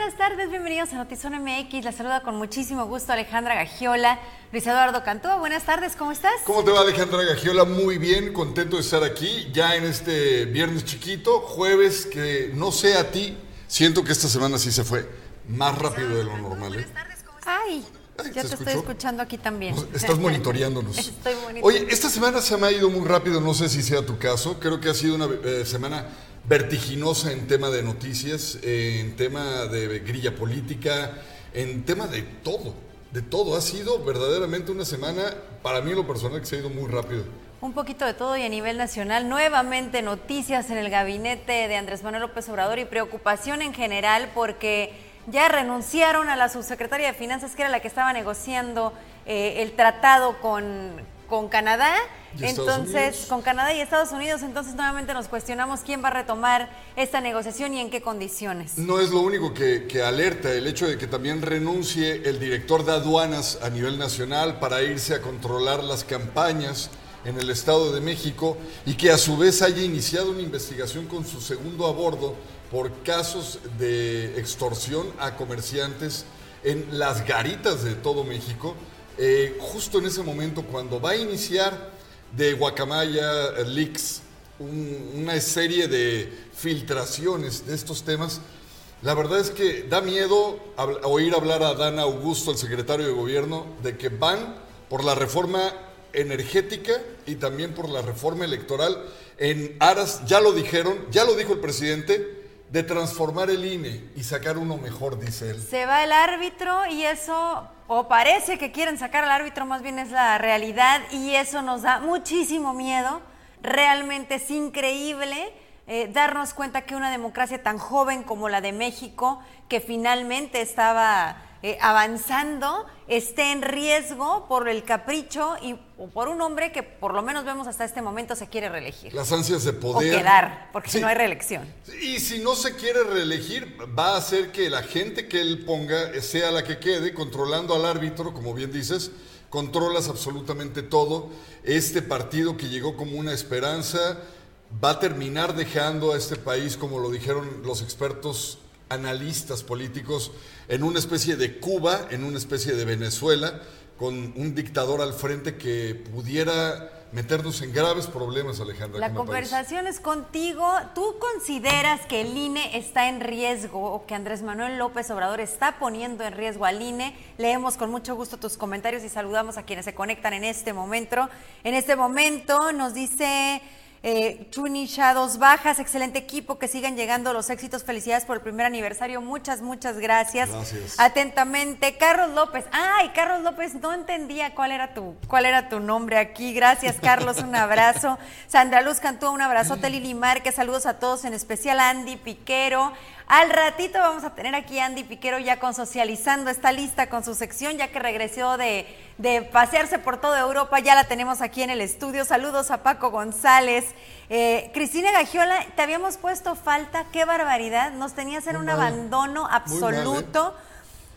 buenas tardes, bienvenidos a Notizón MX. La saluda con muchísimo gusto Alejandra Gagiola. Luis Eduardo Cantúa, buenas tardes, ¿cómo estás? ¿Cómo te va Alejandra Gagiola? Muy bien, contento de estar aquí, ya en este viernes chiquito, jueves que no sé a ti, siento que esta semana sí se fue más rápido de lo normal. ¿eh? Ay, ya te estoy escuchando aquí también. Estás monitoreándonos. Estoy monitoreando. Oye, esta semana se me ha ido muy rápido, no sé si sea tu caso, creo que ha sido una eh, semana vertiginosa en tema de noticias, en tema de grilla política, en tema de todo, de todo. Ha sido verdaderamente una semana, para mí lo personal, que se ha ido muy rápido. Un poquito de todo y a nivel nacional, nuevamente noticias en el gabinete de Andrés Manuel López Obrador y preocupación en general porque ya renunciaron a la subsecretaria de Finanzas, que era la que estaba negociando eh, el tratado con, con Canadá. Entonces, con Canadá y Estados Unidos, entonces nuevamente nos cuestionamos quién va a retomar esta negociación y en qué condiciones. No es lo único que, que, alerta el hecho de que también renuncie el director de aduanas a nivel nacional para irse a controlar las campañas en el Estado de México y que a su vez haya iniciado una investigación con su segundo a bordo por casos de extorsión a comerciantes en las garitas de todo México eh, justo en ese momento, cuando va a iniciar de Guacamaya Leaks una serie de filtraciones de estos temas, la verdad es que da miedo oír hablar a Dan Augusto, el secretario de gobierno, de que van por la reforma energética y también por la reforma electoral en aras, ya lo dijeron, ya lo dijo el presidente, de transformar el INE y sacar uno mejor, dice él. Se va el árbitro y eso, o parece que quieren sacar al árbitro, más bien es la realidad y eso nos da muchísimo miedo. Realmente es increíble eh, darnos cuenta que una democracia tan joven como la de México, que finalmente estaba eh, avanzando esté en riesgo por el capricho y por un hombre que por lo menos vemos hasta este momento se quiere reelegir. Las ansias de poder. O quedar, porque si no hay reelección. Y si no se quiere reelegir, va a hacer que la gente que él ponga sea la que quede, controlando al árbitro, como bien dices, controlas absolutamente todo. Este partido que llegó como una esperanza va a terminar dejando a este país, como lo dijeron los expertos analistas políticos en una especie de Cuba, en una especie de Venezuela, con un dictador al frente que pudiera meternos en graves problemas, Alejandra. La conversación es contigo. ¿Tú consideras que el INE está en riesgo o que Andrés Manuel López Obrador está poniendo en riesgo al INE? Leemos con mucho gusto tus comentarios y saludamos a quienes se conectan en este momento. En este momento nos dice... Eh, Chuni Shadows Bajas, excelente equipo, que sigan llegando los éxitos. Felicidades por el primer aniversario. Muchas, muchas gracias. Gracias. Atentamente, Carlos López. Ay, Carlos López, no entendía cuál era tu, cuál era tu nombre aquí. Gracias, Carlos, un abrazo. Sandra Luz Cantú, un abrazote. Lili Márquez, saludos a todos, en especial a Andy Piquero. Al ratito vamos a tener aquí a Andy Piquero ya con Socializando, está lista con su sección, ya que regresó de, de pasearse por toda Europa, ya la tenemos aquí en el estudio. Saludos a Paco González. Eh, Cristina Gagiola, te habíamos puesto falta, qué barbaridad, nos tenías en un abandono absoluto.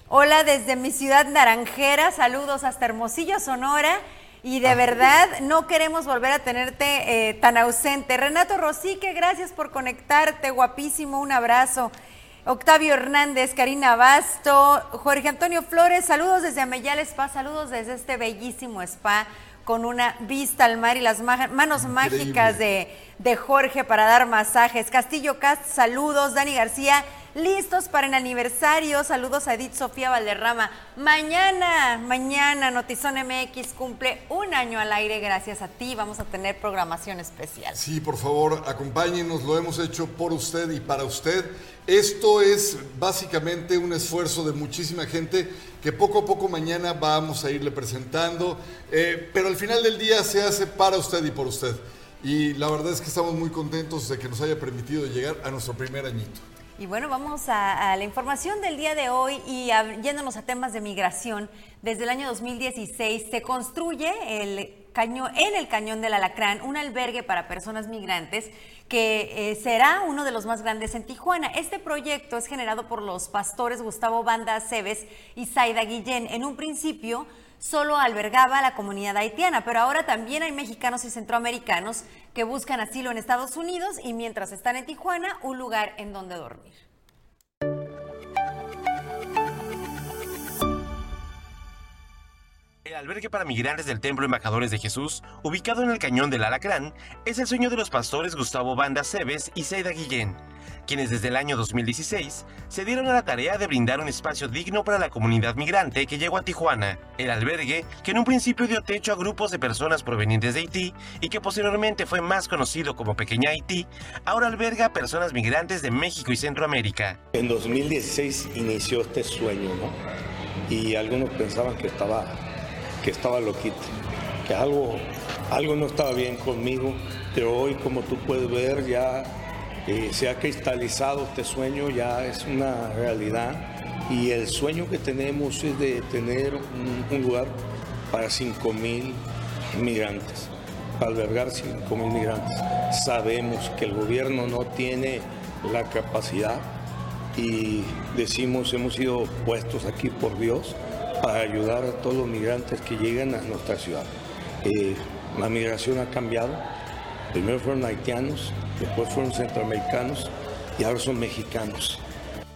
Hola desde mi ciudad naranjera, saludos hasta Hermosillo, Sonora. Y de verdad no queremos volver a tenerte eh, tan ausente. Renato Rosique, gracias por conectarte, guapísimo, un abrazo. Octavio Hernández, Karina Basto, Jorge Antonio Flores, saludos desde Ameyal Spa, saludos desde este bellísimo spa con una vista al mar y las manos mágicas de, de Jorge para dar masajes. Castillo Cast, saludos. Dani García, listos para el aniversario. Saludos a Edith Sofía Valderrama. Mañana, mañana, Notizón MX cumple un año al aire. Gracias a ti. Vamos a tener programación especial. Sí, por favor, acompáñenos. Lo hemos hecho por usted y para usted. Esto es básicamente un esfuerzo de muchísima gente que poco a poco mañana vamos a irle presentando, eh, pero al final del día se hace para usted y por usted. Y la verdad es que estamos muy contentos de que nos haya permitido llegar a nuestro primer añito. Y bueno, vamos a, la información del día de hoy y yéndonos a temas de migración. Desde el año 2016 se construye el cañón, en el Cañón del Alacrán un albergue para personas migrantes que eh, será uno de los más grandes en Tijuana. Este proyecto es generado por los pastores Gustavo Banda Cebes y Zaida Guillén. En un principio solo albergaba a la comunidad haitiana, pero ahora también hay mexicanos y centroamericanos que buscan asilo en Estados Unidos y mientras están en Tijuana, un lugar en donde dormir. El albergue para migrantes del Templo Embajadores de Jesús, ubicado en el Cañón del Alacrán, es el sueño de los pastores Gustavo Banda Cebes y Seida Guillén, quienes desde el año 2016 se dieron a la tarea de brindar un espacio digno para la comunidad migrante que llegó a Tijuana. El albergue, que en un principio dio techo a grupos de personas provenientes de Haití y que posteriormente fue más conocido como Pequeña Haití, ahora alberga a personas migrantes de México y Centroamérica. En 2016 inició este sueño, ¿no? Y algunos pensaban que estaba que estaba loquito, que algo, algo no estaba bien conmigo, pero hoy como tú puedes ver ya eh, se ha cristalizado este sueño, ya es una realidad y el sueño que tenemos es de tener un, lugar para 5 mil migrantes, para albergar 5 mil migrantes. Sabemos que el gobierno no tiene la capacidad y decimos hemos sido puestos aquí por Dios para ayudar a todos los migrantes que llegan a nuestra ciudad. Eh, la migración ha cambiado. Primero fueron haitianos, después fueron centroamericanos y ahora son mexicanos.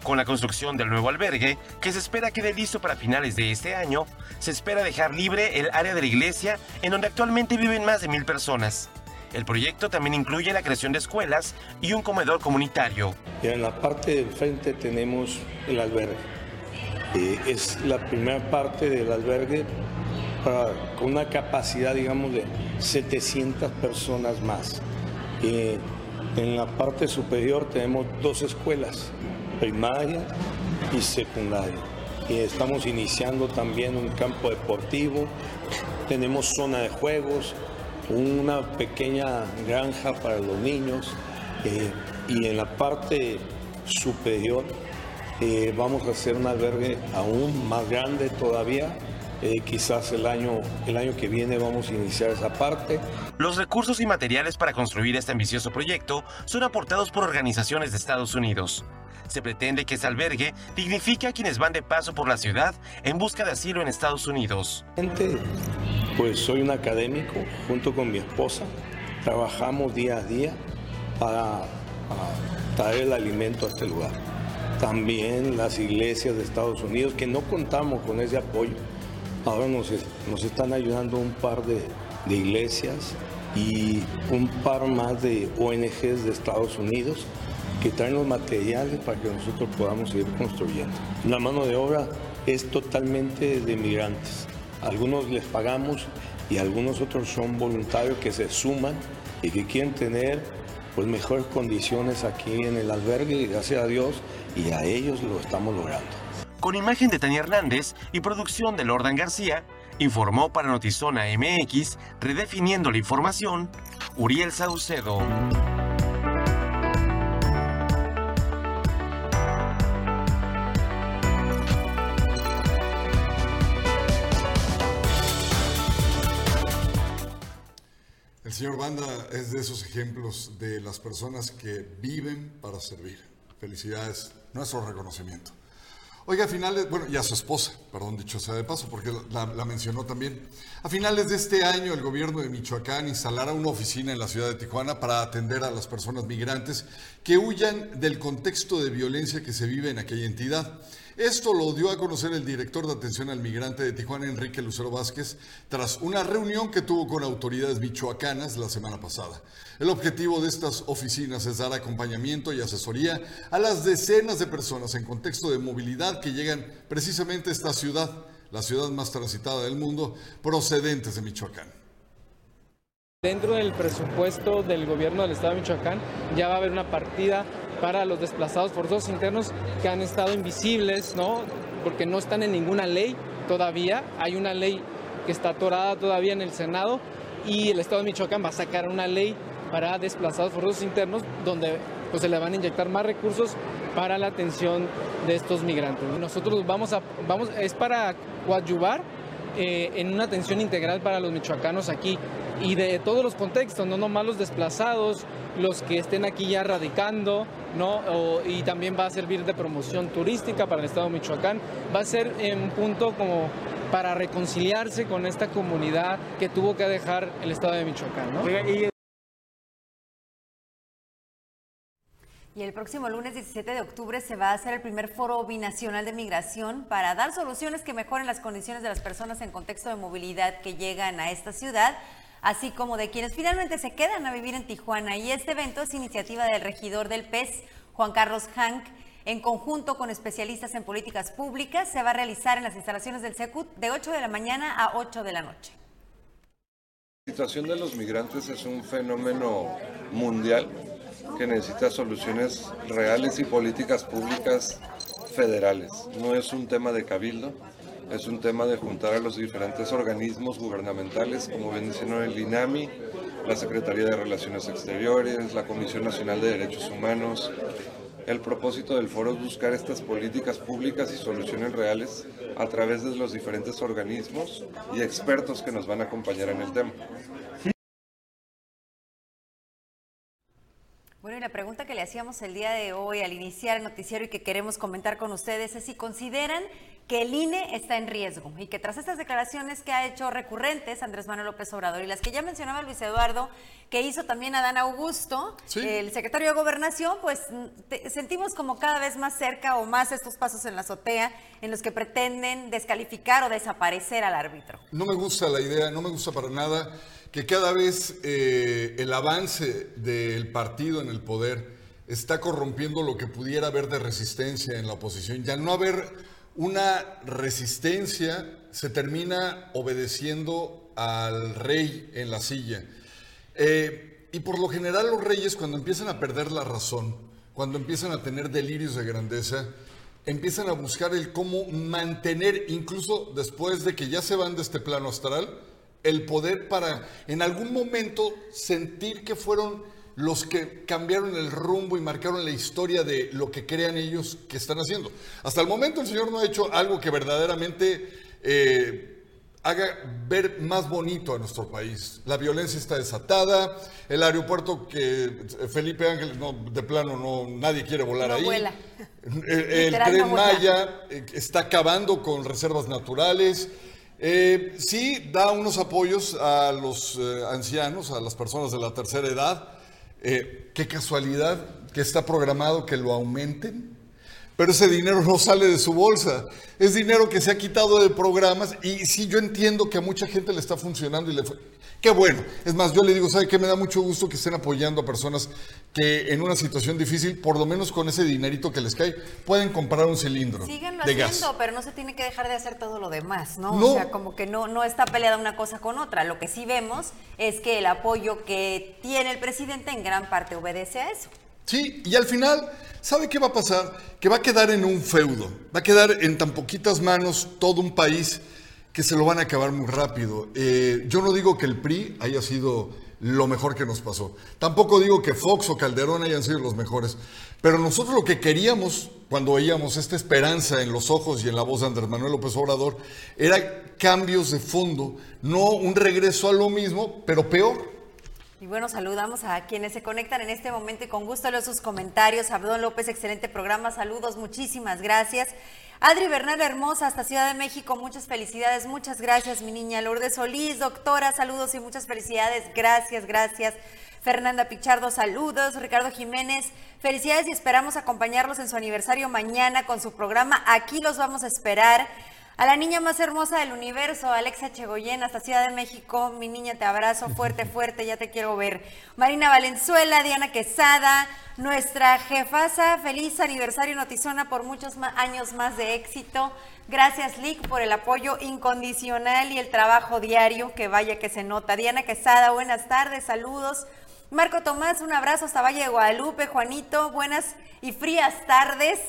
Con la construcción del nuevo albergue, que se espera quede listo para finales de este año, se espera dejar libre el área de la iglesia en donde actualmente viven más de mil personas. El proyecto también incluye la creación de escuelas y un comedor comunitario. Y en la parte del frente tenemos el albergue eh, es la primera parte del albergue con una capacidad, digamos, de 700 personas más. Eh, en la parte superior tenemos dos escuelas, primaria y secundaria. Y estamos iniciando también un campo deportivo, tenemos zona de juegos, una pequeña granja para los niños eh, y en la parte superior eh, vamos a hacer un albergue aún más grande todavía. Eh, quizás el año, el año que viene vamos a iniciar esa parte. Los recursos y materiales para construir este ambicioso proyecto son aportados por organizaciones de Estados Unidos. Se pretende que este albergue dignifique a quienes van de paso por la ciudad en busca de asilo en Estados Unidos. Pues soy un académico junto con mi esposa. Trabajamos día a día para traer el alimento a este lugar también las iglesias de Estados Unidos, que no contamos con ese apoyo. Ahora nos, están ayudando un par de, iglesias y un par más de ONGs de Estados Unidos que traen los materiales para que nosotros podamos seguir construyendo. La mano de obra es totalmente de migrantes. Algunos les pagamos y algunos otros son voluntarios que se suman y que quieren tener pues mejores condiciones aquí en el albergue gracias a Dios y a ellos lo estamos logrando. Con imagen de Tania Hernández y producción de Lordan García, informó para Notizona MX, redefiniendo la información, Uriel Saucedo. El señor Banda es de esos ejemplos de las personas que viven para servir. Felicidades, nuestro reconocimiento. Oiga, a finales, bueno, y a su esposa, perdón, dicho sea de paso, porque la, la, mencionó también. A finales de este año, el gobierno de Michoacán instalará una oficina en la ciudad de Tijuana para atender a las personas migrantes que huyan del contexto de violencia que se vive en aquella entidad. Esto lo dio a conocer el director de atención al migrante de Tijuana, Enrique Lucero Vázquez, tras una reunión que tuvo con autoridades michoacanas la semana pasada. El objetivo de estas oficinas es dar acompañamiento y asesoría a las decenas de personas en contexto de movilidad que llegan precisamente a esta ciudad, la ciudad más transitada del mundo, procedentes de Michoacán. Dentro del presupuesto del gobierno del estado de Michoacán ya va a haber una partida para los desplazados forzosos internos que han estado invisibles, ¿no? Porque no están en ninguna ley todavía. Hay una ley que está atorada todavía en el Senado y el Estado de Michoacán va a sacar una ley para desplazados forzosos internos donde pues, se le van a inyectar más recursos para la atención de estos migrantes. Nosotros vamos a, vamos, es para coadyuvar eh, en una atención integral para los michoacanos aquí y de todos los contextos, no nomás los desplazados, los que estén aquí ya radicando, ¿no? y también va a servir de promoción turística para el estado de Michoacán. Va a ser un punto como para reconciliarse con esta comunidad que tuvo que dejar el estado de Michoacán, ¿no? Y el próximo lunes 17 de octubre se va a hacer el primer foro binacional de migración para dar soluciones que mejoren las condiciones de las personas en contexto de movilidad que llegan a esta ciudad, así como de quienes finalmente se quedan a vivir en Tijuana. Y este evento es iniciativa del regidor del PES, Juan Carlos Hank, en conjunto con especialistas en políticas públicas. Se va a realizar en las instalaciones del SECUT de 8 de la mañana a 8 de la noche. La situación de los migrantes es un fenómeno mundial que necesita soluciones reales y políticas públicas federales. No es un tema de cabildo, es un tema de juntar a los diferentes organismos gubernamentales, como bien diciendo el INAMI, la Secretaría de Relaciones Exteriores, la Comisión Nacional de Derechos Humanos. El propósito del foro es buscar estas políticas públicas y soluciones reales a través de los diferentes organismos y expertos que nos van a acompañar en el tema. Bueno, y la pregunta que le hacíamos el día de hoy al iniciar el noticiero y que queremos comentar con ustedes es si consideran que el INE está en riesgo y que tras estas declaraciones que ha hecho recurrentes Andrés Manuel López Obrador y las que ya mencionaba Luis Eduardo, que hizo también Adán Augusto, el secretario de Gobernación, pues sentimos como cada vez más cerca o más estos pasos en la azotea en los que pretenden descalificar o desaparecer al árbitro. No me gusta la idea, no me gusta para nada que cada vez eh, el avance del partido en el poder está corrompiendo lo que pudiera haber de resistencia en la oposición. Ya no haber una resistencia, se termina obedeciendo al rey en la silla. Eh, y por lo general los reyes cuando empiezan a perder la razón, cuando empiezan a tener delirios de grandeza, empiezan a buscar el cómo mantener, incluso después de que ya se van de este plano astral, el poder para en algún momento sentir que fueron los que cambiaron el rumbo y marcaron la historia de lo que crean ellos que están haciendo. Hasta el momento el Señor no ha hecho algo que verdaderamente eh, haga ver más bonito a nuestro país. La violencia está desatada, el aeropuerto que Felipe Ángel, no, de plano, no, nadie quiere volar ahí. El, tren Maya eh, está acabando con reservas naturales. Eh, sí, da unos apoyos a los eh, ancianos, a las personas de la tercera edad. Eh, qué casualidad que está programado que lo aumenten, pero ese dinero no sale de su bolsa. Es dinero que se ha quitado de programas y sí, yo entiendo que a mucha gente le está funcionando y le fue. Qué bueno. Es más, yo le digo, ¿sabe qué? Me da mucho gusto que estén apoyando a personas que en una situación difícil, por lo menos con ese dinerito que les cae, pueden comprar un cilindro. Síguenlo de haciendo, pero no se tiene que dejar de hacer todo lo demás, ¿no? O sea, como que no, no está peleada una cosa con otra. Lo que sí vemos es que el apoyo que tiene el presidente en gran parte obedece a eso. Sí, y al final, ¿sabe qué va a pasar? Que va a quedar en un feudo, va a quedar en tan poquitas manos todo un país que se lo van a acabar muy rápido. Eh, yo no digo que el PRI haya sido lo mejor que nos pasó. Tampoco digo que Fox o Calderón hayan sido los mejores. Pero nosotros lo que queríamos cuando veíamos esta esperanza en los ojos y en la voz de Andrés Manuel López Obrador era cambios de fondo, no un regreso a lo mismo, pero peor. Y bueno, saludamos a quienes se conectan en este momento y con gusto leo sus comentarios. Abdón López, excelente programa, saludos, muchísimas gracias. Adri Bernal Hermosa, hasta Ciudad de México, muchas felicidades, muchas gracias, mi niña. Lourdes Solís, doctora, saludos y muchas felicidades, gracias, gracias. Fernanda Pichardo, saludos. Ricardo Jiménez, felicidades y esperamos acompañarlos en su aniversario mañana con su programa. Aquí los vamos a esperar. A la niña más hermosa del universo, Alexa Chegoyen, hasta Ciudad de México. Mi niña, te abrazo fuerte, fuerte, ya te quiero ver. Marina Valenzuela, Diana Quesada, nuestra jefasa, feliz aniversario Notizona por muchos años más de éxito. Gracias, Lick, por el apoyo incondicional y el trabajo diario, que vaya que se nota. Diana Quesada, buenas tardes, saludos. Marco Tomás, un abrazo hasta Valle de Guadalupe. Juanito, buenas y frías tardes.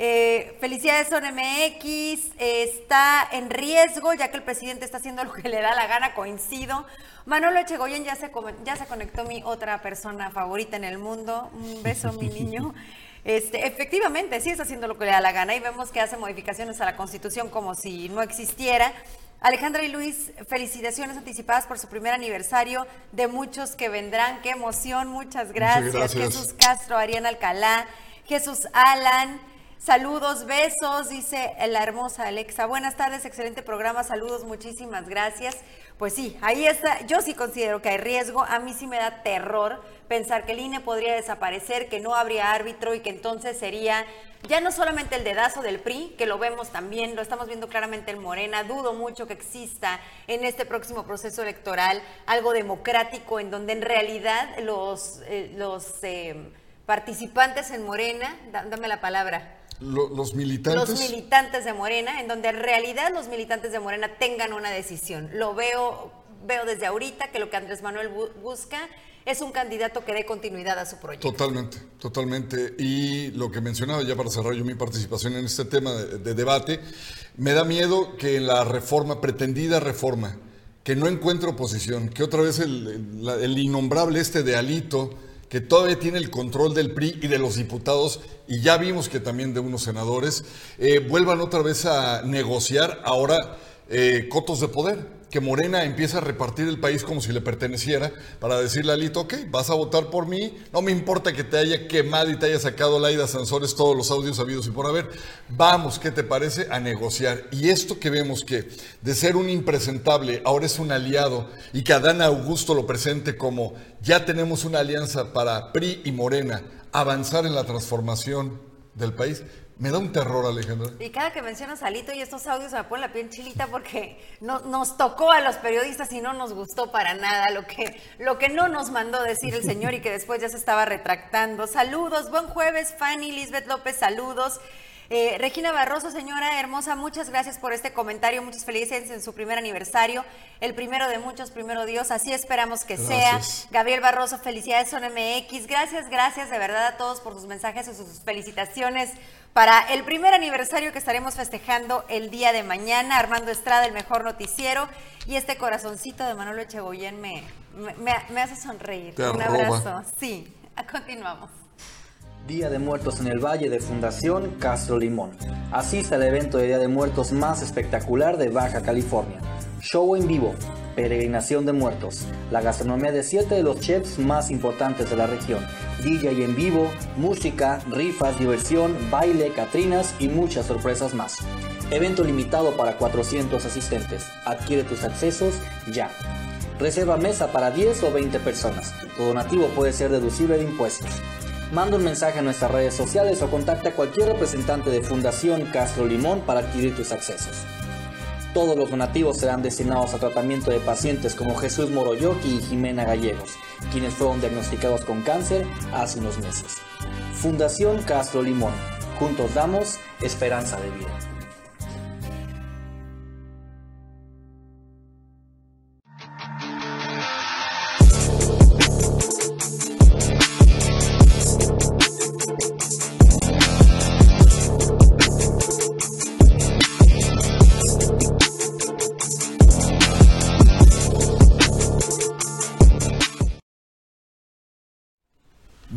Eh, felicidades Son MX, está en riesgo ya que el presidente está haciendo lo que le da la gana, coincido. Manolo Echegoyen ya se, ya se conectó mi otra persona favorita en el mundo. Un beso, mi niño. Este, efectivamente, sí está haciendo lo que le da la gana y vemos que hace modificaciones a la Constitución como si no existiera. Alejandra y Luis, felicitaciones anticipadas por su primer aniversario, de muchos que vendrán, qué emoción, muchas gracias. Muchas gracias. Jesús Castro, Ariana Alcalá, Jesús Alan, Saludos, besos, dice la hermosa Alexa. Buenas tardes, excelente programa, saludos, muchísimas gracias. Pues sí, ahí está. Yo sí considero que hay riesgo. A mí sí me da terror pensar que el INE podría desaparecer, que no habría árbitro y que entonces sería ya no solamente el dedazo del PRI, que lo vemos también, lo estamos viendo claramente en Morena. Dudo mucho que exista en este próximo proceso electoral algo democrático en donde en realidad los, eh, los eh, participantes en Morena, dame la palabra, los militantes. Los militantes de Morena, en donde en realidad los militantes de Morena tengan una decisión. Lo veo, veo desde ahorita que lo que Andrés Manuel busca es un candidato que dé continuidad a su proyecto. Totalmente, totalmente. Y lo que mencionaba ya para cerrar yo mi participación en este tema de, debate, me da miedo que en la reforma, pretendida reforma, que no encuentre oposición, que otra vez el, el innombrable este de Alito, que todavía tiene el control del PRI y de los diputados, y ya vimos que también de unos senadores, eh, vuelvan otra vez a negociar ahora eh, cotos de poder que Morena empieza a repartir el país como si le perteneciera para decirle a Alito, ok, vas a votar por mí, no me importa que te haya quemado y te haya sacado Laida Sansores todos los audios habidos y por haber, vamos, ¿qué te parece? A negociar. Y esto que vemos que de ser un impresentable ahora es un aliado y que Adán Augusto lo presente como ya tenemos una alianza para PRI y Morena avanzar en la transformación del país, me da un terror, Alejandra. Y cada que mencionas a Alito y estos audios me pone la piel chilita porque no, nos tocó a los periodistas y no nos gustó para nada lo que, lo que no nos mandó decir el señor y que después ya se estaba retractando. Saludos, buen jueves, Fanny, Lisbeth López, saludos. Eh, Regina Barroso, señora hermosa, muchas gracias por este comentario, muchas felicidades en su primer aniversario, el primero de muchos, primero Dios, así esperamos que sea. Gabriel Barroso, felicidades son MX, gracias, gracias de verdad a todos por sus mensajes y sus felicitaciones para el primer aniversario que estaremos festejando el día de mañana. Armando Estrada, el mejor noticiero, y este corazoncito de Manolo Echegoyen me, me, hace sonreír. Un abrazo, sí, continuamos. Día de Muertos en el Valle de Fundación Castro Limón. Asiste al evento de Día de Muertos más espectacular de Baja California. Show en vivo, peregrinación de muertos, la gastronomía de siete de los chefs más importantes de la región, DJ en vivo, música, rifas, diversión, baile, catrinas y muchas sorpresas más. Evento limitado para 400 asistentes. Adquiere tus accesos ya. Reserva mesa para 10 o 20 personas. Tu donativo puede ser deducible de impuestos. Manda un mensaje a nuestras redes sociales o contacta a cualquier representante de Fundación Castro Limón para adquirir tus accesos. Todos los donativos serán destinados a tratamiento de pacientes como Jesús Moroyoki y Jimena Gallegos, quienes fueron diagnosticados con cáncer hace unos meses. Fundación Castro Limón. Juntos damos esperanza de vida.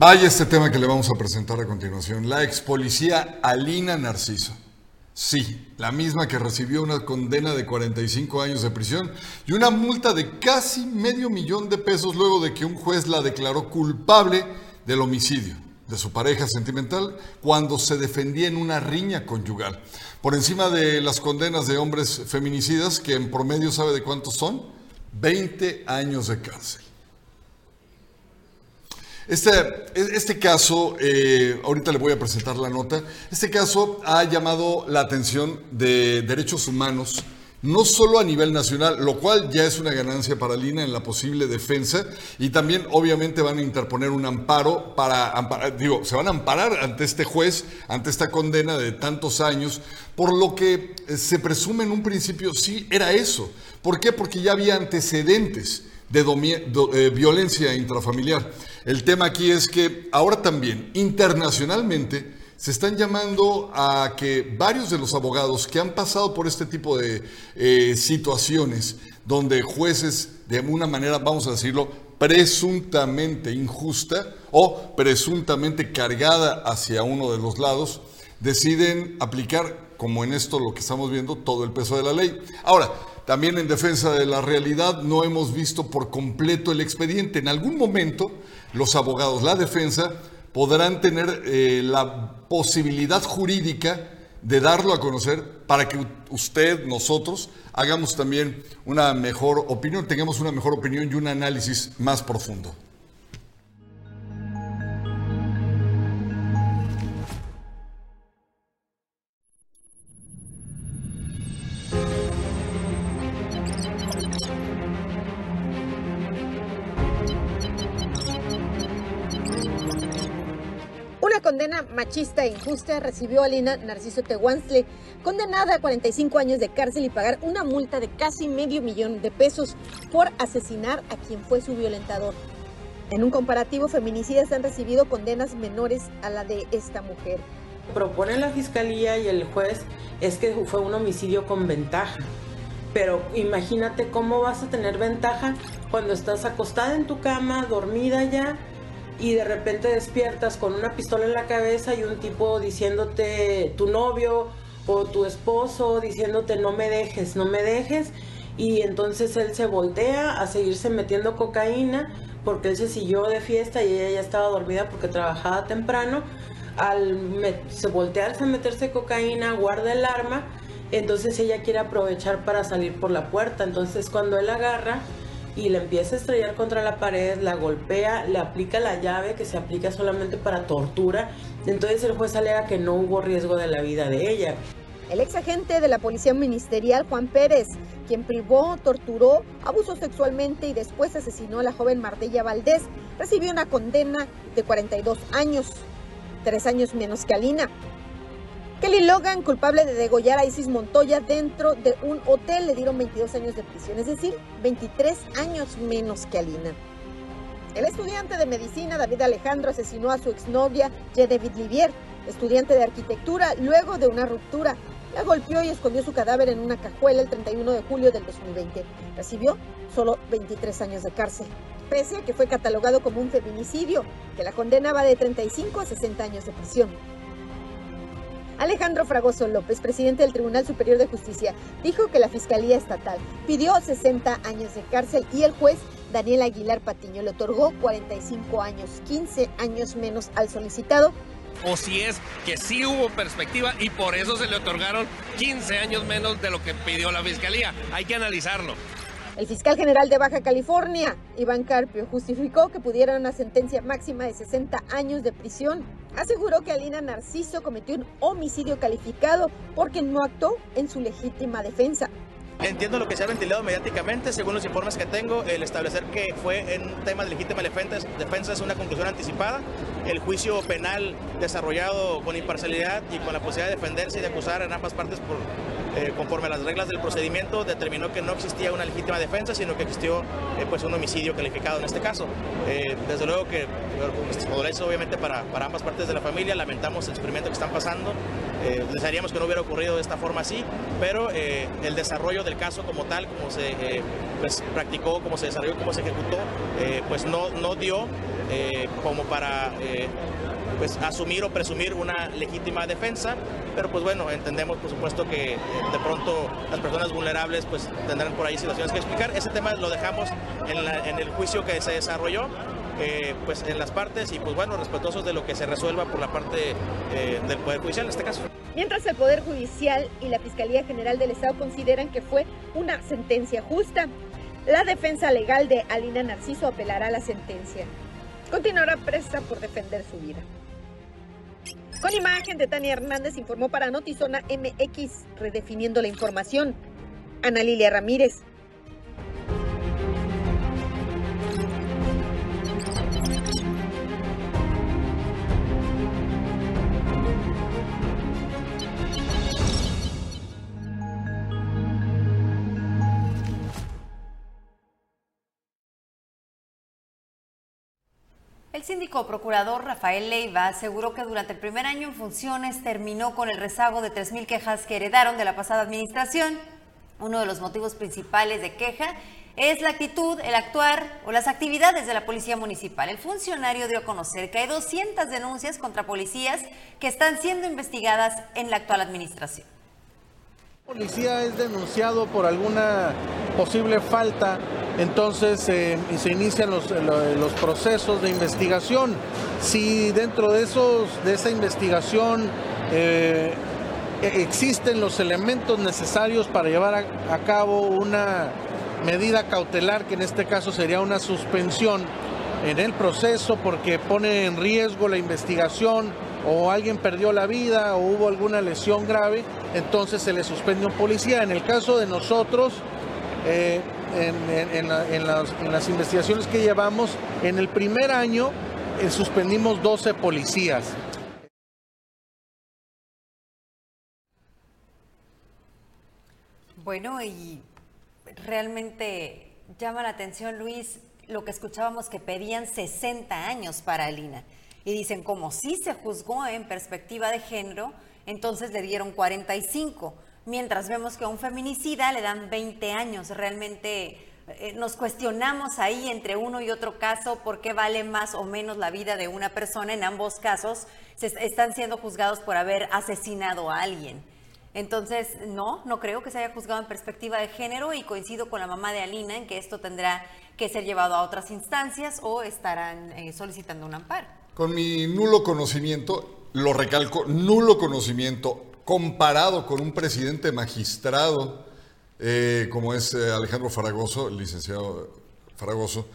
Vaya este tema que le vamos a presentar a continuación. La ex policía Alina Narciso. Sí, la misma que recibió una condena de 45 años de prisión y una multa de casi medio millón de pesos luego de que un juez la declaró culpable del homicidio de su pareja sentimental cuando se defendía en una riña conyugal. Por encima de las condenas de hombres feminicidas, que en promedio sabe de cuántos son, 20 años de cárcel. Este, este caso, eh, ahorita le voy a presentar la nota, este caso ha llamado la atención de derechos humanos, no solo a nivel nacional, lo cual ya es una ganancia para Lina en la posible defensa, y también obviamente van a interponer un amparo para, digo, se van a amparar ante este juez, ante esta condena de tantos años, por lo que se presume en un principio sí era eso. ¿Por qué? Porque ya había antecedentes de eh, violencia intrafamiliar. El tema aquí es que ahora también internacionalmente se están llamando a que varios de los abogados que han pasado por este tipo de eh, situaciones, donde jueces de una manera, vamos a decirlo, presuntamente injusta o presuntamente cargada hacia uno de los lados, deciden aplicar, como en esto lo que estamos viendo, todo el peso de la ley. Ahora, también en defensa de la realidad no hemos visto por completo el expediente. En algún momento los abogados, la defensa, podrán tener eh, la posibilidad jurídica de darlo a conocer para que usted, nosotros, hagamos también una mejor opinión, tengamos una mejor opinión y un análisis más profundo. Condena machista e injusta recibió Alina Narciso Tehuantle, condenada a 45 años de cárcel y pagar una multa de casi medio millón de pesos por asesinar a quien fue su violentador. En un comparativo, feminicidas han recibido condenas menores a la de esta mujer. Propone la fiscalía y el juez es que fue un homicidio con ventaja. Pero imagínate cómo vas a tener ventaja cuando estás acostada en tu cama, dormida ya, y de repente despiertas con una pistola en la cabeza y un tipo diciéndote tu novio o tu esposo diciéndote no me dejes, no me dejes y entonces él se voltea a seguirse metiendo cocaína porque él se siguió de fiesta y ella ya estaba dormida porque trabajaba temprano. Al se voltearse a meterse cocaína, guarda el arma, entonces ella quiere aprovechar para salir por la puerta. Entonces cuando él agarra, y le empieza a estrellar contra la pared, la golpea, le aplica la llave que se aplica solamente para tortura. Entonces el juez alega que no hubo riesgo de la vida de ella. El ex agente de la Policía Ministerial, Juan Pérez, quien privó, torturó, abusó sexualmente y después asesinó a la joven Mardella Valdés, recibió una condena de 42 años, tres años menos que Alina. Kelly Logan, culpable de degollar a Isis Montoya dentro de un hotel, le dieron 22 años de prisión, es decir, 23 años menos que Alina. El estudiante de medicina David Alejandro asesinó a su exnovia Genevieve Livier, estudiante de arquitectura, luego de una ruptura. La golpeó y escondió su cadáver en una cajuela el 31 de julio del 2020. Recibió solo 23 años de cárcel, pese a que fue catalogado como un feminicidio, que la condena va de 35 a 60 años de prisión. Alejandro Fragoso López, presidente del Tribunal Superior de Justicia, dijo que la Fiscalía Estatal pidió 60 años de cárcel y el juez Daniel Aguilar Patiño le otorgó 45 años, 15 años menos al solicitado. O si es que sí hubo perspectiva y por eso se le otorgaron 15 años menos de lo que pidió la Fiscalía. Hay que analizarlo. El fiscal general de Baja California, Iván Carpio, justificó que pudiera una sentencia máxima de 60 años de prisión. Aseguró que Alina Narciso cometió un homicidio calificado porque no actuó en su legítima defensa. Entiendo lo que se ha ventilado mediáticamente, según los informes que tengo, el establecer que fue en tema de legítima defensa es una conclusión anticipada. El juicio penal desarrollado con imparcialidad y con la posibilidad de defenderse y de acusar en ambas partes por eh, conforme a las reglas del procedimiento, determinó que no existía una legítima defensa, sino que existió eh, pues un homicidio calificado en este caso. Eh, desde luego que pues, obviamente para, para, ambas partes de la familia, lamentamos el sufrimiento que están pasando, desearíamos que no hubiera ocurrido de esta forma así, pero el desarrollo del caso como tal, como se pues, practicó, como se desarrolló, como se ejecutó, pues no, no dio como para pues asumir o presumir una legítima defensa, pero pues bueno, entendemos por supuesto que eh, de pronto las personas vulnerables pues tendrán por ahí situaciones que explicar. Ese tema lo dejamos en, el juicio que se desarrolló. Eh, pues en las partes y pues bueno, respetuosos de lo que se resuelva por la parte eh, del Poder Judicial en este caso. Mientras el Poder Judicial y la Fiscalía General del Estado consideran que fue una sentencia justa, la defensa legal de Alina Narciso apelará a la sentencia. Continuará presta por defender su vida. Con imagen de Tania Hernández informó para Notizona MX, redefiniendo la información. Ana Lilia Ramírez. Procurador Rafael Leiva aseguró que durante el primer año en funciones terminó con el rezago de 3.000 quejas que heredaron de la pasada administración. Uno de los motivos principales de queja es la actitud, el actuar o las actividades de la Policía Municipal. El funcionario dio a conocer que hay 200 denuncias contra policías que están siendo investigadas en la actual administración. Policía es denunciado por alguna posible falta entonces eh, se inician los, los, procesos de investigación. Si dentro de, esos, de esa investigación eh, e, existen los elementos necesarios para llevar a, cabo una medida cautelar, que en este caso sería una suspensión en el proceso porque pone en riesgo la investigación o alguien perdió la vida o hubo alguna lesión grave, entonces se le suspende un policía. En el caso de nosotros, eh, en, las, investigaciones que llevamos, en el primer año eh, suspendimos 12 policías. Bueno, y realmente llama la atención, Luis, lo que escuchábamos que pedían 60 años para Alina. Y dicen, como sí se juzgó en perspectiva de género, entonces le dieron 45 mientras vemos que a un feminicida le dan 20 años. Realmente eh, nos cuestionamos ahí entre uno y otro caso por qué vale más o menos la vida de una persona. En ambos casos se están siendo juzgados por haber asesinado a alguien. Entonces, no, no creo que se haya juzgado en perspectiva de género y coincido con la mamá de Alina en que esto tendrá que ser llevado a otras instancias o estarán eh, solicitando un amparo. Con mi nulo conocimiento, lo recalco, nulo conocimiento comparado con un presidente magistrado eh, como es eh, Alejandro Faragoso, el licenciado Faragoso,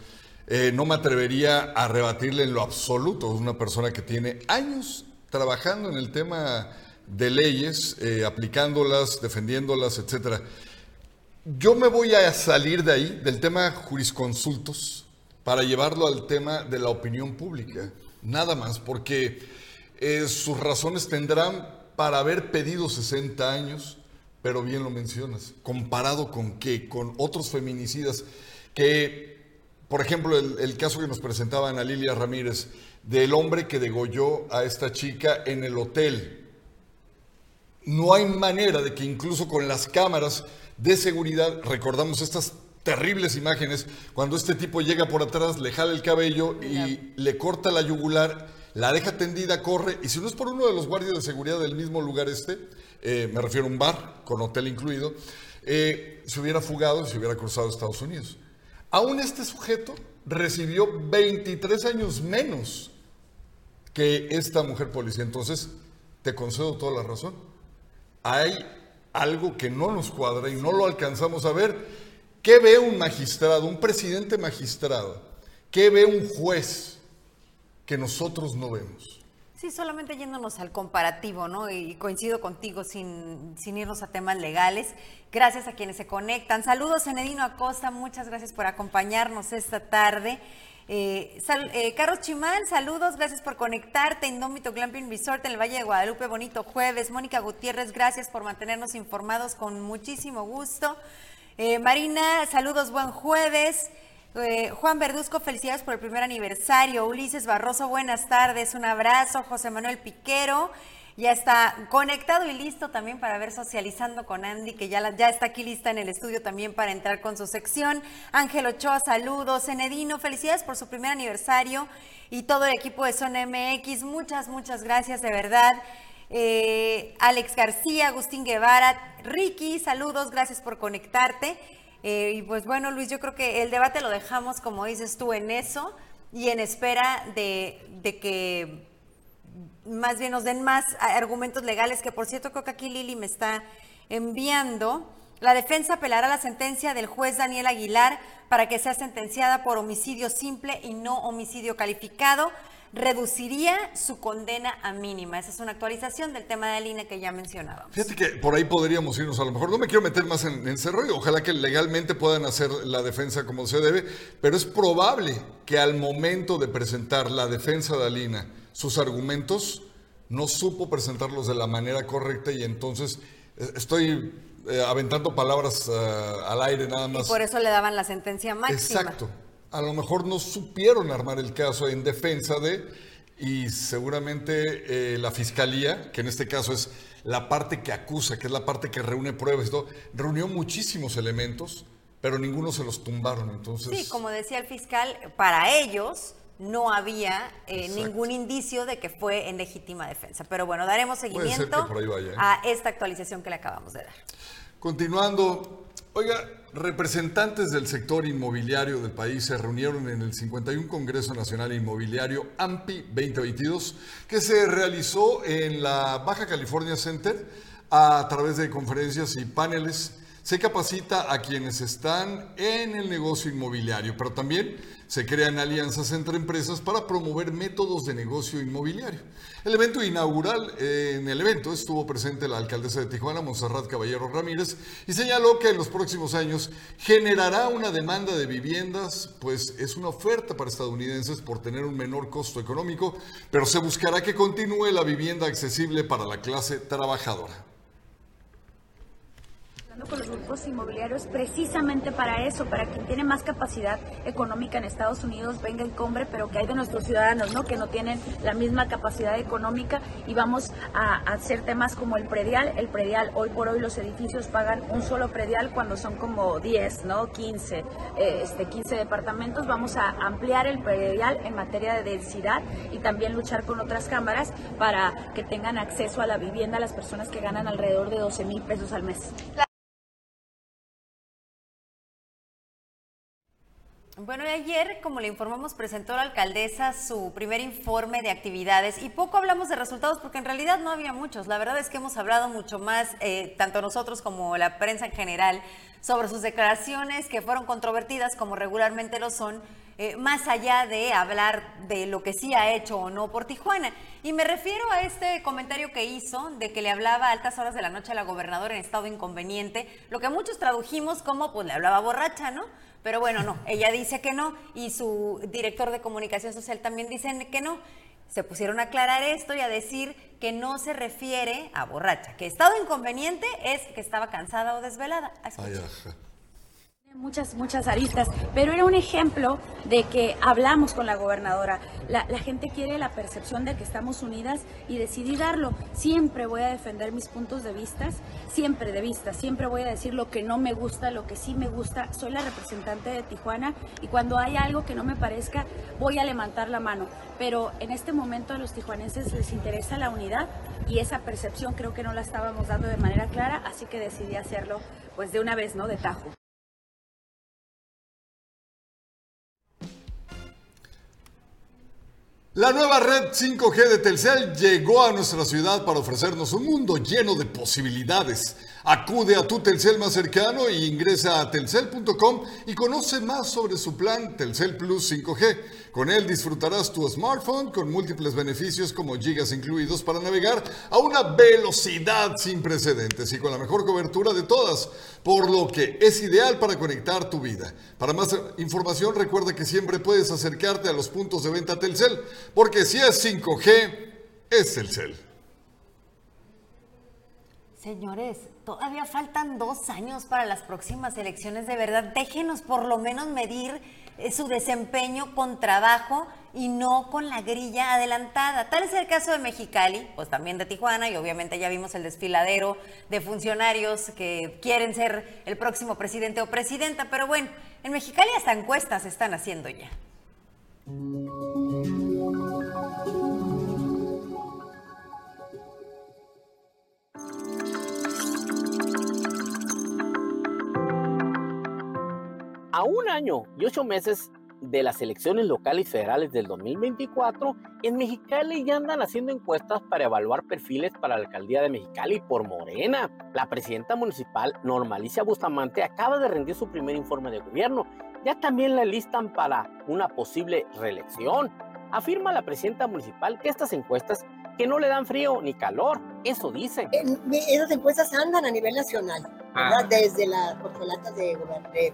eh, no me atrevería a rebatirle en lo absoluto. Es una persona que tiene años trabajando en el tema de leyes, aplicándolas, defendiéndolas, etc. Yo me voy a salir de ahí, del tema jurisconsultos, para llevarlo al tema de la opinión pública. Nada más, porque sus razones tendrán para haber pedido 60 años, pero bien lo mencionas, comparado con qué, con otros feminicidas que, por ejemplo, el, caso que nos presentaba Ana Lilia Ramírez, del hombre que degolló a esta chica en el hotel. No hay manera de que incluso con las cámaras de seguridad, recordamos estas terribles imágenes, cuando este tipo llega por atrás, le jala el cabello y le corta la yugular la deja tendida, corre, y si no es por uno de los guardias de seguridad del mismo lugar este, eh, me refiero a un bar con hotel incluido, eh, se hubiera fugado y se hubiera cruzado a Estados Unidos. Aún este sujeto recibió 23 años menos que esta mujer policía. Entonces, te concedo toda la razón. Hay algo que no nos cuadra y no lo alcanzamos a ver. ¿Qué ve un magistrado, un presidente magistrado? ¿Qué ve un juez? que nosotros no vemos. Sí, solamente yéndonos al comparativo, ¿no? Y coincido contigo sin, sin irnos a temas legales. Gracias a quienes se conectan. Saludos, Enedino Acosta, muchas gracias por acompañarnos esta tarde. Eh, eh, Carlos Chimal, saludos, gracias por conectarte. Indómito Glamping Resort en el Valle de Guadalupe, bonito jueves. Mónica Gutiérrez, gracias por mantenernos informados con muchísimo gusto. Eh, Marina, saludos, buen jueves. Eh, Juan Verduzco, felicidades por el primer aniversario. Ulises Barroso, buenas tardes, un abrazo. José Manuel Piquero, ya está conectado y listo también para ver socializando con Andy, que ya, está aquí lista en el estudio también para entrar con su sección. Ángel Ochoa, saludos. Enedino, felicidades por su primer aniversario y todo el equipo de Zona MX. Muchas, muchas gracias, de verdad. Eh, Alex García, Agustín Guevara, Ricky, saludos, gracias por conectarte. Eh, y pues bueno, Luis, yo creo que el debate lo dejamos, como dices tú, en eso y en espera de, que más bien nos den más argumentos legales, que por cierto creo que aquí Lili me está enviando. La defensa apelará a la sentencia del juez Daniel Aguilar para que sea sentenciada por homicidio simple y no homicidio calificado reduciría su condena a mínima. Esa es una actualización del tema de línea que ya mencionábamos. Fíjate que por ahí podríamos irnos, a lo mejor no me quiero meter más en, en cerro y ojalá que legalmente puedan hacer la defensa como se debe, pero es probable que al momento de presentar la defensa de Alina sus argumentos no supo presentarlos de la manera correcta y entonces eh, estoy eh, aventando palabras eh, al aire nada más. Y por eso le daban la sentencia máxima. Exacto a lo mejor no supieron armar el caso en defensa de, y seguramente eh, la fiscalía, que en este caso es la parte que acusa, que es la parte que reúne pruebas y todo, reunió muchísimos elementos, pero ninguno se los tumbaron. Entonces... Sí, como decía el fiscal, para ellos no había eh, ningún indicio de que fue en legítima defensa. Pero bueno, daremos seguimiento ¿eh? a esta actualización que le acabamos de dar. Continuando, oiga, Representantes del sector inmobiliario del país se reunieron en el 51 Congreso Nacional Inmobiliario AMPI 2022 que se realizó en la Baja California Center a través de conferencias y paneles. Se capacita a quienes están en el negocio inmobiliario, pero también se crean alianzas entre empresas para promover métodos de negocio inmobiliario. El evento inaugural, en el evento estuvo presente la alcaldesa de Tijuana, Monserrat Caballero Ramírez, y señaló que en los próximos años generará una demanda de viviendas, pues es una oferta para estadounidenses por tener un menor costo económico, pero se buscará que continúe la vivienda accesible para la clase trabajadora con los grupos inmobiliarios precisamente para eso, para quien tiene más capacidad económica en Estados Unidos venga y compre, pero que hay de nuestros ciudadanos, ¿no? Que no tienen la misma capacidad económica y vamos a, hacer temas como el predial. El predial, hoy por hoy los edificios pagan un solo predial cuando son como 10, ¿no? 15, eh, este, 15 departamentos. Vamos a ampliar el predial en materia de densidad y también luchar con otras cámaras para que tengan acceso a la vivienda las personas que ganan alrededor de 12 mil pesos al mes. Bueno, y ayer, como le informamos, presentó la alcaldesa su primer informe de actividades y poco hablamos de resultados porque en realidad no había muchos. La verdad es que hemos hablado mucho más, eh, tanto nosotros como la prensa en general, sobre sus declaraciones que fueron controvertidas como regularmente lo son, eh, más allá de hablar de lo que sí ha hecho o no por Tijuana. Y me refiero a este comentario que hizo de que le hablaba a altas horas de la noche a la gobernadora en estado inconveniente, lo que muchos tradujimos como pues le hablaba borracha, ¿no? Pero bueno, no, ella dice que no y su director de comunicación social también dice que no. Se pusieron a aclarar esto y a decir que no se refiere a borracha, que estado inconveniente es que estaba cansada o desvelada. Muchas, muchas aristas, pero era un ejemplo de que hablamos con la gobernadora. La, gente quiere la percepción de que estamos unidas y decidí darlo. Siempre voy a defender mis puntos de vista, siempre de vista, siempre voy a decir lo que no me gusta, lo que sí me gusta. Soy la representante de Tijuana y cuando hay algo que no me parezca, voy a levantar la mano. Pero en este momento a los tijuanenses les interesa la unidad y esa percepción creo que no la estábamos dando de manera clara, así que decidí hacerlo pues de una vez, ¿no? De tajo. La nueva red 5G de Telcel llegó a nuestra ciudad para ofrecernos un mundo lleno de posibilidades. Acude a tu Telcel más cercano e ingresa a telcel.com y conoce más sobre su plan Telcel Plus 5G. Con él disfrutarás tu smartphone con múltiples beneficios como gigas incluidos para navegar a una velocidad sin precedentes y con la mejor cobertura de todas, por lo que es ideal para conectar tu vida. Para más información recuerda que siempre puedes acercarte a los puntos de venta Telcel, porque si es 5G, es Telcel. Señores, todavía faltan dos años para las próximas elecciones. De verdad, déjenos por lo menos medir eh, su desempeño con trabajo y no con la grilla adelantada. Tal es el caso de Mexicali, pues también de Tijuana, y obviamente ya vimos el desfiladero de funcionarios que quieren ser el próximo presidente o presidenta, pero bueno, en Mexicali hasta encuestas se están haciendo ya. A un año y ocho meses de las elecciones locales y federales del 2024, en Mexicali ya andan haciendo encuestas para evaluar perfiles para la alcaldía de Mexicali por Morena. La presidenta municipal, Normalicia Bustamante, acaba de rendir su primer informe de gobierno. Ya también la listan para una posible reelección. Afirma la presidenta municipal que estas encuestas que no le dan frío ni calor, eso dicen. esas encuestas andan a nivel nacional, ¿verdad? Ah. Desde las corcholatas de,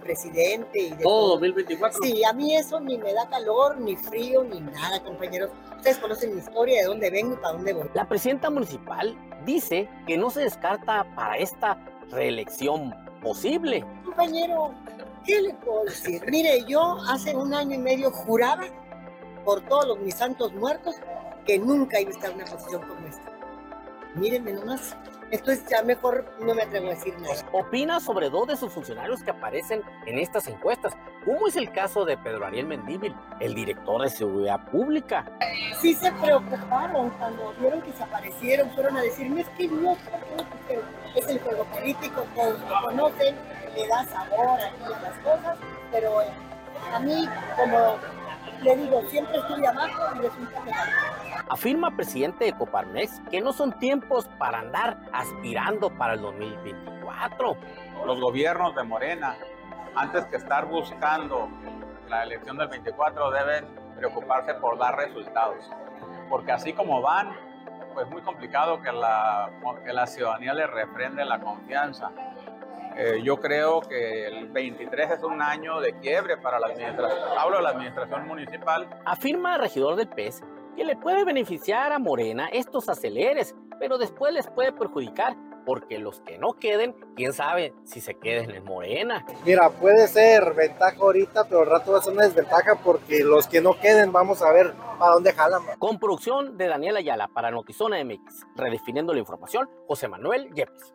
presidente y de todo. 2024. Sí, a mí eso ni me da calor, ni frío, ni nada, compañeros. Ustedes conocen mi historia, de dónde vengo y para dónde voy. La presidenta municipal dice que no se descarta para esta reelección posible. Compañero, ¿qué le puedo decir? Mire, yo hace un año y medio juraba por todos los mis santos muertos que nunca iba a estar en una posición como esta. Mírenme nomás. Esto es ya mejor, no me atrevo a decir nada. Opina sobre dos de sus funcionarios que aparecen en estas encuestas. ¿Cómo es el caso de Pedro Ariel Mendíbil, el director de Seguridad Pública? Sí se preocuparon cuando vieron que se aparecieron, fueron a decirme, es que no, es el juego político, todos lo conocen, le da sabor aquí a las cosas, pero eh, a mí, como le digo, siempre estoy abajo y resulta que Afirma presidente de Coparmex que no son tiempos para andar aspirando para el 2024. Los gobiernos de Morena, antes que estar buscando la elección del 24, deben preocuparse por dar resultados. Porque así como van, pues muy complicado que la, que la ciudadanía le reprende la confianza. Eh, yo creo que el 23 es un año de quiebre para la administración. Hablo de la administración municipal. Afirma el regidor del PES que le puede beneficiar a Morena estos aceleres, pero después les puede perjudicar porque los que no queden, quién sabe si se queden en Morena. Mira, puede ser ventaja ahorita, pero al rato va a ser una desventaja porque los que no queden, vamos a ver a dónde jalan. Con producción de Daniel Ayala para Notizona MX, redefiniendo la información, José Manuel Yepes.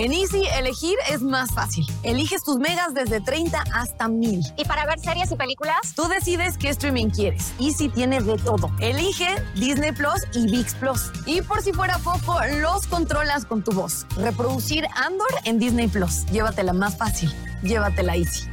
En Easy, elegir es más fácil. Eliges tus megas desde 30 hasta 1000. ¿Y para ver series y películas? Tú decides qué streaming quieres. Easy tiene de todo. Elige Disney Plus y VIX Plus. Y por si fuera poco, los controlas con tu voz. Reproducir Andor en Disney Plus. Llévatela más fácil. Llévatela Easy.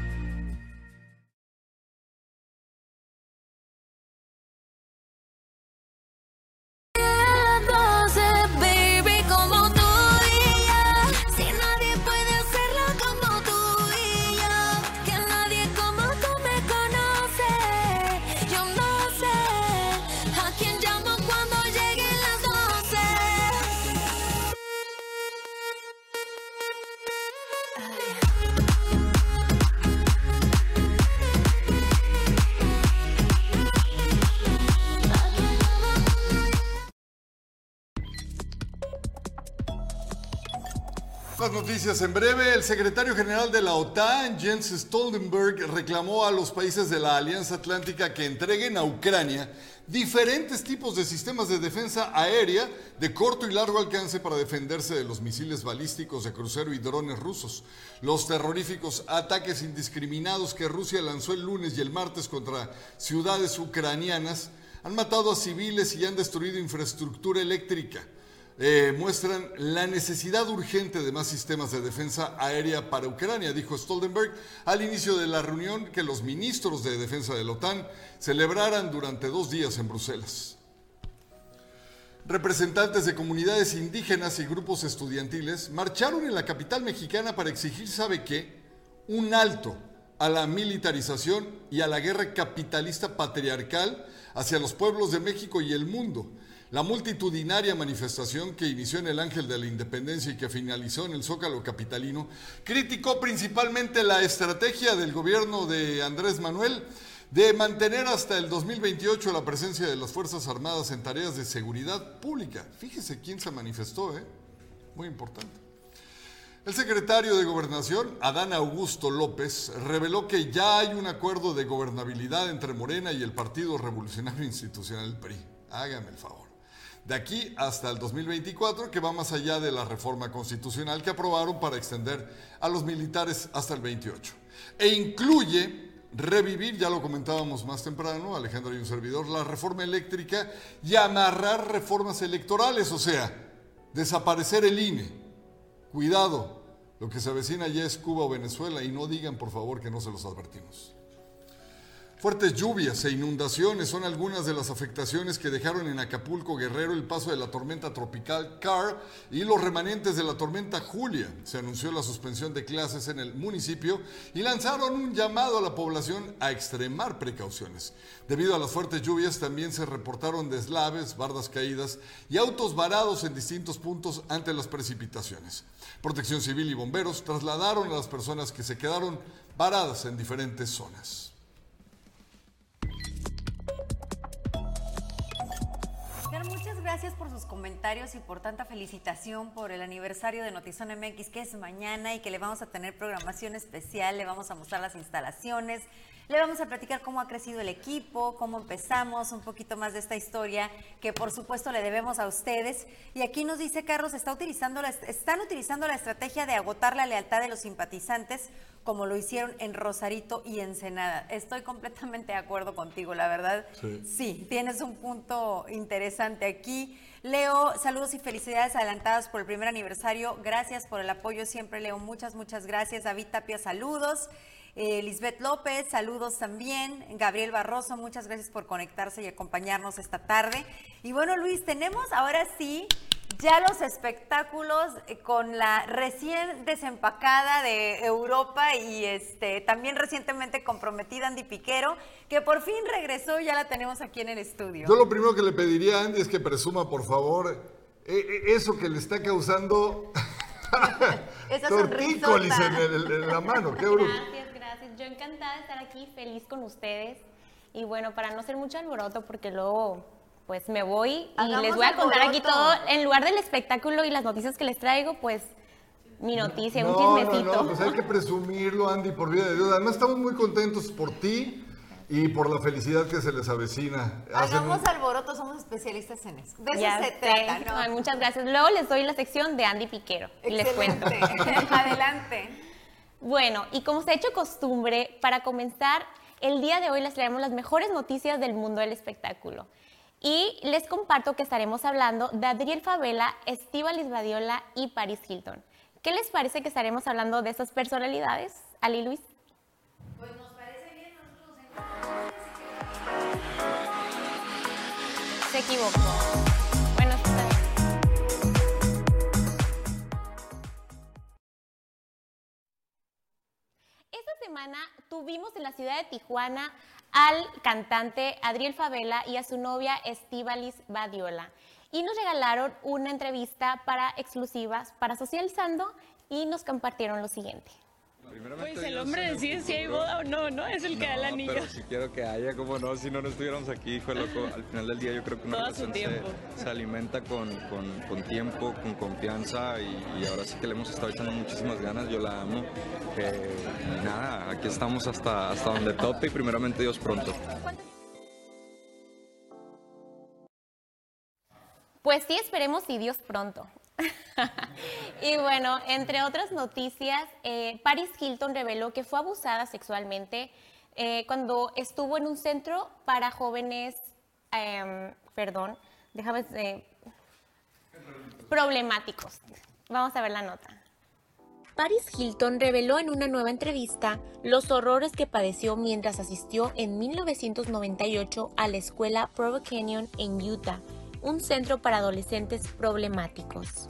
Las noticias en breve. El secretario general de la OTAN, Jens Stoltenberg, reclamó a los países de la Alianza Atlántica que entreguen a Ucrania diferentes tipos de sistemas de defensa aérea de corto y largo alcance para defenderse de los misiles balísticos de crucero y drones rusos. Los terroríficos ataques indiscriminados que Rusia lanzó el lunes y el martes contra ciudades ucranianas han matado a civiles y han destruido infraestructura eléctrica eh, muestran la necesidad urgente de más sistemas de defensa aérea para Ucrania, dijo Stoltenberg al inicio de la reunión que los ministros de defensa de la OTAN celebraran durante dos días en Bruselas. Representantes de comunidades indígenas y grupos estudiantiles marcharon en la capital mexicana para exigir, ¿sabe qué? Un alto a la militarización y a la guerra capitalista patriarcal hacia los pueblos de México y el mundo. La multitudinaria manifestación que inició en el Ángel de la Independencia y que finalizó en el Zócalo Capitalino criticó principalmente la estrategia del gobierno de Andrés Manuel de mantener hasta el 2028 la presencia de las Fuerzas Armadas en tareas de seguridad pública. Fíjese quién se manifestó, ¿eh? Muy importante. El secretario de Gobernación, Adán Augusto López, reveló que ya hay un acuerdo de gobernabilidad entre Morena y el Partido Revolucionario Institucional PRI. Hágame el favor de aquí hasta el 2024, que va más allá de la reforma constitucional que aprobaron para extender a los militares hasta el 28. E incluye revivir, ya lo comentábamos más temprano, Alejandro y un servidor, la reforma eléctrica y amarrar reformas electorales, o sea, desaparecer el INE. Cuidado, lo que se avecina ya es Cuba o Venezuela y no digan por favor que no se los advertimos. Fuertes lluvias e inundaciones son algunas de las afectaciones que dejaron en Acapulco Guerrero el paso de la tormenta tropical Car y los remanentes de la tormenta Julia. Se anunció la suspensión de clases en el municipio y lanzaron un llamado a la población a extremar precauciones. Debido a las fuertes lluvias también se reportaron deslaves, bardas caídas y autos varados en distintos puntos ante las precipitaciones. Protección Civil y bomberos trasladaron a las personas que se quedaron varadas en diferentes zonas. Gracias por sus comentarios y por tanta felicitación por el aniversario de Notizón MX, que es mañana y que le vamos a tener programación especial, le vamos a mostrar las instalaciones, le vamos a platicar cómo ha crecido el equipo, cómo empezamos, un poquito más de esta historia que por supuesto le debemos a ustedes. Y aquí nos dice Carlos, está utilizando la, están utilizando la estrategia de agotar la lealtad de los simpatizantes como lo hicieron en Rosarito y Ensenada. Estoy completamente de acuerdo contigo, la verdad. Sí. Sí, tienes un punto interesante aquí. Leo, saludos y felicidades adelantadas por el primer aniversario. Gracias por el apoyo siempre, Leo. Muchas, muchas gracias. David Tapia, saludos. Eh, Lisbeth López, saludos también. Gabriel Barroso, muchas gracias por conectarse y acompañarnos esta tarde. Y bueno, Luis, tenemos ahora sí ya los espectáculos eh, con la recién desempacada de Europa y este también recientemente comprometida Andy Piquero, que por fin regresó, ya la tenemos aquí en el estudio. Yo lo primero que le pediría a Andy es que presuma, por favor, eh, eh, eso que le está causando Esa tortícolis en, el- en la mano. Qué bruto. Yo encantada de estar aquí, feliz con ustedes. Y bueno, para no hacer mucho alboroto, porque luego pues me voy y Hagamos les voy a contar aquí todo, en lugar del espectáculo y las noticias que les traigo, pues mi noticia, un No, no, chismecito. no, pues hay que presumirlo, Andy, por vida de Dios. Además, estamos muy contentos por ti y por la felicidad que se les avecina. Hacen un- Hagamos alboroto, somos especialistas en eso. De eso Ya se sé. trata, ¿no? Ay, muchas gracias. Luego les doy la sección de Andy Piquero y les cuento. Excelente. Adelante. Bueno, y como se ha hecho costumbre, para comenzar, el día de hoy les traemos las mejores noticias del mundo del espectáculo. Y les comparto que estaremos hablando de Adriel Favela, Estíbaliz Badiola y Paris Hilton. ¿Qué les parece que estaremos hablando de esas personalidades, Ali Luis? Se equivocó. Tuvimos en la ciudad de Tijuana al cantante Adriel Favela y a su novia Estíbalis Badiola. Y nos regalaron una entrevista para exclusivas para Socializando y nos compartieron lo siguiente. Pues el hombre decide si hay boda o no, ¿no? Es el que da el anillo. Pero si quiero que haya, como no, si no, no estuviéramos aquí, hijo de loco. Al final del día yo creo que una Todo relación se, tiempo. se alimenta con, con- con tiempo, con confianza y, y ahora sí que le hemos estado echando muchísimas ganas, yo la amo. Eh, nada, aquí estamos hasta, hasta donde tope y primeramente Dios pronto. Pues sí, esperemos y Dios pronto. y bueno, entre otras noticias, eh, Paris Hilton reveló que fue abusada sexualmente eh, cuando estuvo en un centro para jóvenes, em, perdón, déjame, eh, problemáticos. Vamos a ver la nota. Paris Hilton reveló en una nueva entrevista los horrores que padeció mientras asistió en 1998 a la escuela Provo Canyon en Utah, un centro para adolescentes problemáticos.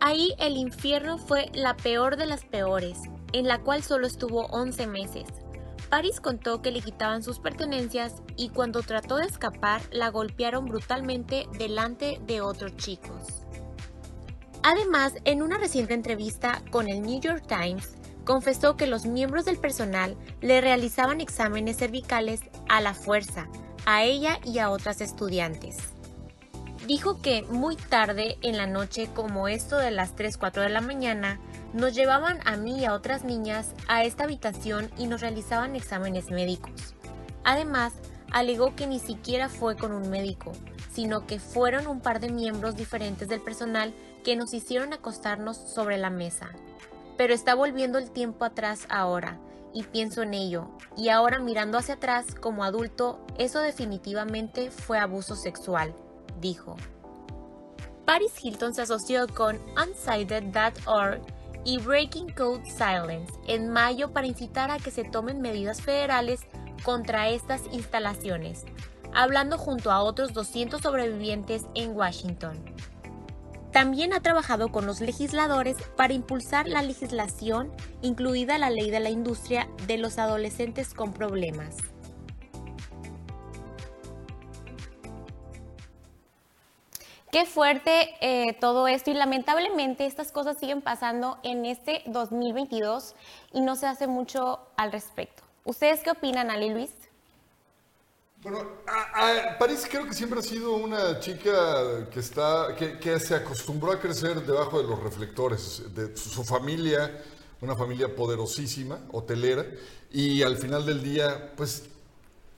Ahí el infierno fue la peor de las peores, en la cual solo estuvo 11 meses. Paris contó que le quitaban sus pertenencias y cuando trató de escapar la golpearon brutalmente delante de otros chicos. Además, en una reciente entrevista con el New York Times, confesó que los miembros del personal le realizaban exámenes cervicales a la fuerza, a ella y a otras estudiantes. Dijo que muy tarde en la noche, como esto de las 3-4 de la mañana, nos llevaban a mí y a otras niñas a esta habitación y nos realizaban exámenes médicos. Además, alegó que ni siquiera fue con un médico, sino que fueron un par de miembros diferentes del personal que nos hicieron acostarnos sobre la mesa. Pero está volviendo el tiempo atrás ahora, y pienso en ello, y ahora mirando hacia atrás como adulto, eso definitivamente fue abuso sexual, dijo. Paris Hilton se asoció con Unsighted.org y Breaking Code Silence en mayo para incitar a que se tomen medidas federales contra estas instalaciones, hablando junto a otros 200 sobrevivientes en Washington. También ha trabajado con los legisladores para impulsar la legislación, incluida la ley de la industria de los adolescentes con problemas. Qué fuerte eh, todo esto y lamentablemente estas cosas siguen pasando en este 2022 y no se hace mucho al respecto. ¿Ustedes qué opinan, Ali Luis? Bueno, a- París creo que siempre ha sido una chica que está, que, que se acostumbró a crecer debajo de los reflectores de su familia, una familia poderosísima, hotelera, y al final del día, pues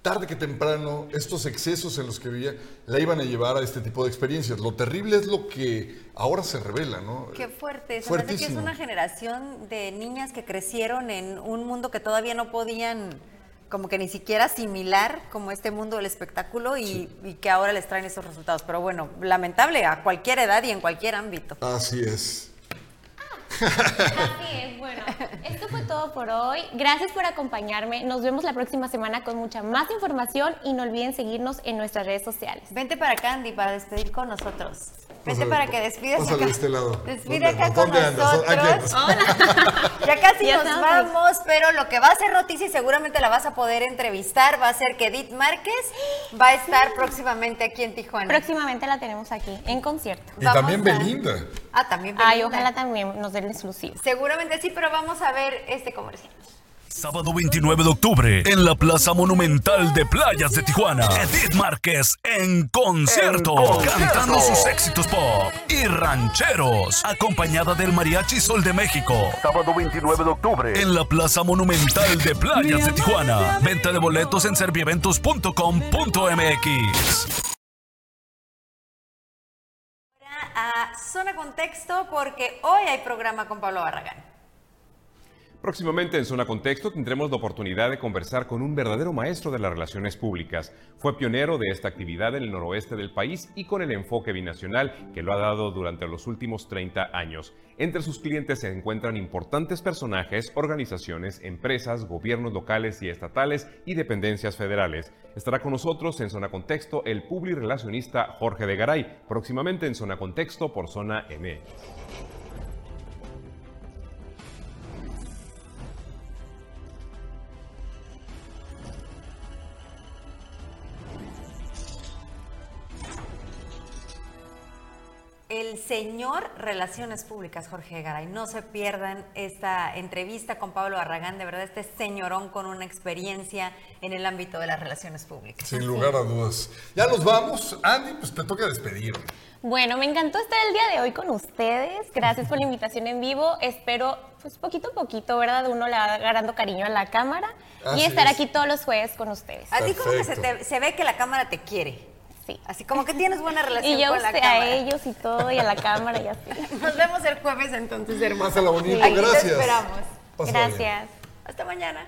tarde que temprano, estos excesos en los que vivía la iban a llevar a este tipo de experiencias. Lo terrible es lo que ahora se revela, ¿no? Qué fuerte. Se que es una generación de niñas que crecieron en un mundo que todavía no podían como que ni siquiera asimilar como este mundo del espectáculo y, y que ahora les traen esos resultados. Pero bueno, lamentable a cualquier edad y en cualquier ámbito. Así es. Así es, bueno, esto fue todo por hoy. Gracias por acompañarme. Nos vemos la próxima semana con mucha más información y no olviden seguirnos en nuestras redes sociales. Vente para acá, Andy, para despedir con nosotros. Vente Pásale, para que despidas pásale acá. de este lado. Despide ¿Dónde acá con nosotros. andas. Ya casi Ya nos estamos. vamos, pero lo que va a ser noticia y seguramente la vas a poder entrevistar va a ser que Edith Márquez va a estar próximamente aquí en Tijuana. Próximamente la tenemos aquí, en concierto. Y también Belinda. Ah, también Ay, Belinda. ojalá también nos den exclusivo. Seguramente sí, pero vamos a ver este comercial. Sábado 29 de octubre en la Plaza Monumental de Playas de Tijuana. Edith Márquez en concierto, En concierto. cantando sus éxitos pop y rancheros, acompañada del Mariachi Sol de México. Sábado 29 de octubre. En la Plaza Monumental de Playas de Tijuana. Venta de boletos en servieventos.com.mx. A Zona Contexto porque hoy hay programa con Pablo Barragán. Próximamente en Zona Contexto tendremos la oportunidad de conversar con un verdadero maestro de las relaciones públicas. Fue pionero de esta actividad en el noroeste del país y con el enfoque binacional que lo ha dado durante los últimos 30 años. Entre sus clientes se encuentran importantes personajes, organizaciones, empresas, gobiernos locales y estatales y dependencias federales. Estará con nosotros en Zona Contexto el publirelacionista Jorge de Garay, próximamente en Zona Contexto por Zona MX. El señor Relaciones Públicas, Jorge Garay. No se pierdan esta entrevista con Pablo Barragán. De verdad, este señorón con una experiencia en el ámbito de las relaciones públicas. Sin lugar a dudas. Ya nos vamos. Andy, pues te toca despedir. Bueno, me encantó estar el día de hoy con ustedes. Gracias por la invitación en vivo. Espero, pues poquito a poquito, ¿verdad? Uno le va agarrando cariño a la cámara Así y estar es. aquí todos los jueves con ustedes. A ti como que se, te- se ve que la cámara te quiere. Sí. Así como que tienes buena relación Y yo con la usted, cámara. a ellos y todo, y a la cámara y así. Nos vemos el jueves entonces, hermoso. Pásala bonito, Aquí te gracias. esperamos. Pásala bien. Gracias. Hasta mañana.